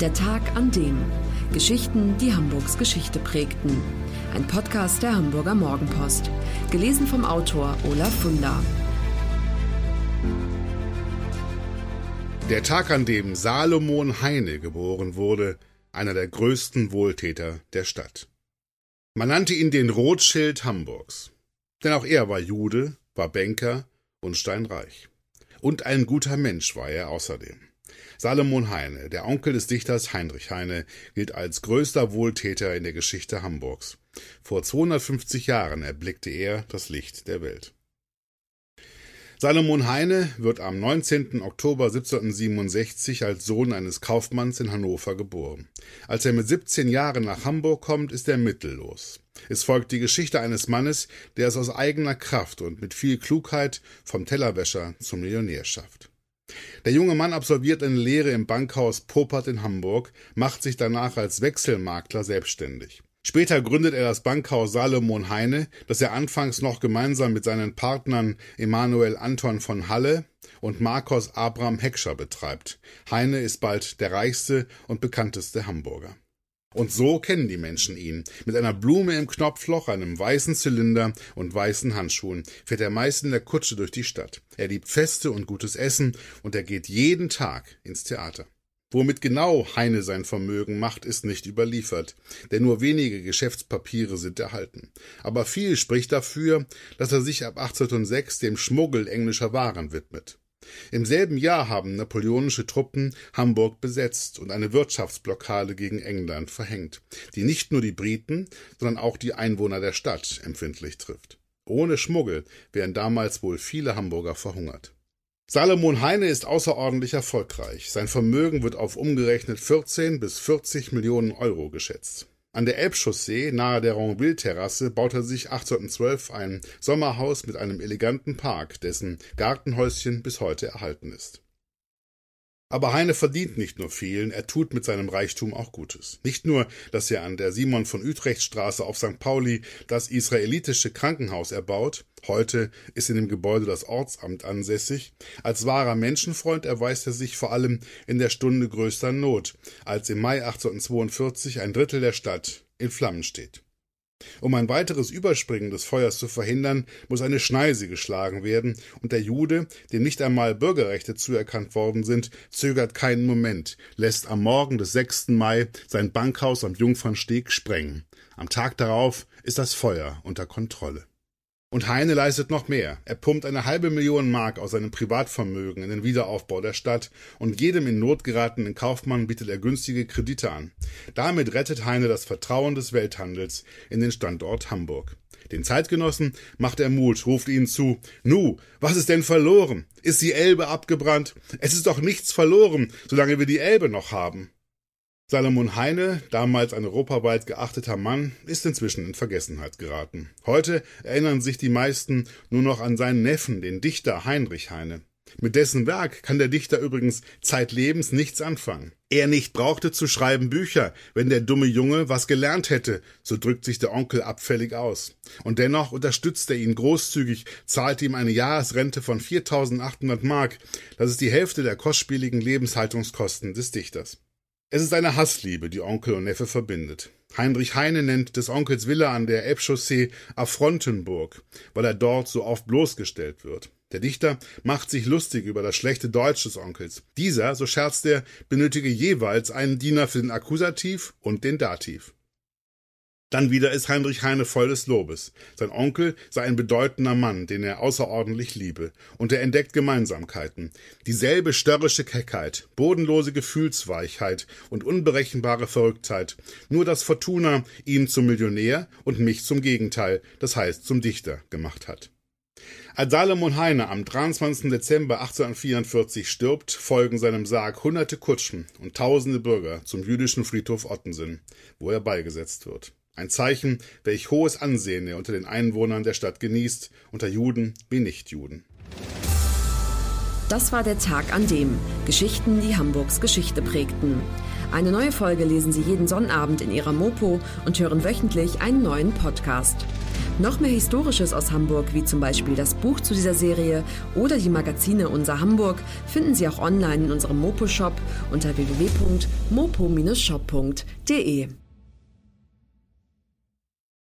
Der Tag an dem. Geschichten, die Hamburgs Geschichte prägten. Ein Podcast der Hamburger Morgenpost. Gelesen vom Autor Olaf Funder. Der Tag, an dem Salomon Heine geboren wurde, einer der größten Wohltäter der Stadt. Man nannte ihn den Rothschild Hamburgs. Denn auch er war Jude, war Banker und steinreich. Und ein guter Mensch war er außerdem. Salomon Heine, der Onkel des Dichters Heinrich Heine, gilt als größter Wohltäter in der Geschichte Hamburgs. Vor 250 Jahren erblickte er das Licht der Welt. Salomon Heine wird am 19. Oktober 1767 als Sohn eines Kaufmanns in Hannover geboren. Als er mit 17 Jahren nach Hamburg kommt, ist er mittellos. Es folgt die Geschichte eines Mannes, der es aus eigener Kraft und mit viel Klugheit vom Tellerwäscher zum Millionär schafft. Der junge Mann absolviert eine Lehre im Bankhaus Popert in Hamburg, macht sich danach als Wechselmakler selbstständig. Später gründet er das Bankhaus Salomon Heine, das er anfangs noch gemeinsam mit seinen Partnern Emanuel Anton von Halle und Marcos Abraham Heckscher betreibt. Heine ist bald der reichste und bekannteste Hamburger. Und so kennen die Menschen ihn. Mit einer Blume im Knopfloch, einem weißen Zylinder und weißen Handschuhen fährt er meist in der Kutsche durch die Stadt. Er liebt Feste und gutes Essen und er geht jeden Tag ins Theater. Womit genau Heine sein Vermögen macht, ist nicht überliefert, denn nur wenige Geschäftspapiere sind erhalten. Aber viel spricht dafür, dass er sich ab 1806 dem Schmuggel englischer Waren widmet. Im selben Jahr haben napoleonische Truppen Hamburg besetzt und eine Wirtschaftsblockade gegen England verhängt, die nicht nur die Briten, sondern auch die Einwohner der Stadt empfindlich trifft. Ohne Schmuggel wären damals wohl viele Hamburger verhungert. Salomon Heine ist außerordentlich erfolgreich. Sein Vermögen wird auf umgerechnet 14 bis 40 Millionen Euro geschätzt. An der Elbchaussee nahe der Ronville-Terrasse baut er sich 1812 ein Sommerhaus mit einem eleganten Park, dessen Gartenhäuschen bis heute erhalten ist. Aber Heine verdient nicht nur viel, er tut mit seinem Reichtum auch Gutes. Nicht nur, dass er an der Simon von Utrecht Straße auf St. Pauli das israelitische Krankenhaus erbaut, heute ist in dem Gebäude das Ortsamt ansässig, als wahrer Menschenfreund erweist er sich vor allem in der Stunde größter Not, als im Mai 1842 ein Drittel der Stadt in Flammen steht. Um ein weiteres Überspringen des Feuers zu verhindern, muss eine Schneise geschlagen werden, und der Jude, dem nicht einmal Bürgerrechte zuerkannt worden sind, zögert keinen Moment, lässt am Morgen des 6. Mai sein Bankhaus am Jungfernsteg sprengen. Am Tag darauf ist das Feuer unter Kontrolle. Und Heine leistet noch mehr. Er pumpt eine halbe Million Mark aus seinem Privatvermögen in den Wiederaufbau der Stadt und jedem in Not geratenen Kaufmann bietet er günstige Kredite an. Damit rettet Heine das Vertrauen des Welthandels in den Standort Hamburg. Den Zeitgenossen macht er Mut, ruft ihnen zu, Nu, was ist denn verloren? Ist die Elbe abgebrannt? Es ist doch nichts verloren, solange wir die Elbe noch haben. Salomon Heine, damals ein europaweit geachteter Mann, ist inzwischen in Vergessenheit geraten. Heute erinnern sich die meisten nur noch an seinen Neffen, den Dichter Heinrich Heine. Mit dessen Werk kann der Dichter übrigens zeitlebens nichts anfangen. Er nicht brauchte zu schreiben Bücher, wenn der dumme Junge was gelernt hätte, so drückt sich der Onkel abfällig aus. Und dennoch unterstützt er ihn großzügig, zahlt ihm eine Jahresrente von 4800 Mark. Das ist die Hälfte der kostspieligen Lebenshaltungskosten des Dichters. Es ist eine Hassliebe, die Onkel und Neffe verbindet. Heinrich Heine nennt des Onkels Villa an der Elbchaussee Affrontenburg, weil er dort so oft bloßgestellt wird. Der Dichter macht sich lustig über das schlechte Deutsch des Onkels. Dieser, so scherzt er, benötige jeweils einen Diener für den Akkusativ und den Dativ. Dann wieder ist Heinrich Heine voll des Lobes. Sein Onkel sei ein bedeutender Mann, den er außerordentlich liebe, und er entdeckt Gemeinsamkeiten. Dieselbe störrische Keckheit, bodenlose Gefühlsweichheit und unberechenbare Verrücktheit, nur dass Fortuna ihn zum Millionär und mich zum Gegenteil, das heißt zum Dichter, gemacht hat. Als Salomon Heine am 23. Dezember 1844 stirbt, folgen seinem Sarg hunderte Kutschen und tausende Bürger zum jüdischen Friedhof Ottensen, wo er beigesetzt wird. Ein Zeichen, welch hohes Ansehen er unter den Einwohnern der Stadt genießt, unter Juden wie Nichtjuden. Das war der Tag an dem Geschichten, die Hamburgs Geschichte prägten. Eine neue Folge lesen Sie jeden Sonnabend in Ihrer Mopo und hören wöchentlich einen neuen Podcast. Noch mehr Historisches aus Hamburg, wie zum Beispiel das Buch zu dieser Serie oder die Magazine Unser Hamburg, finden Sie auch online in unserem Mopo-Shop unter www.mopo-shop.de.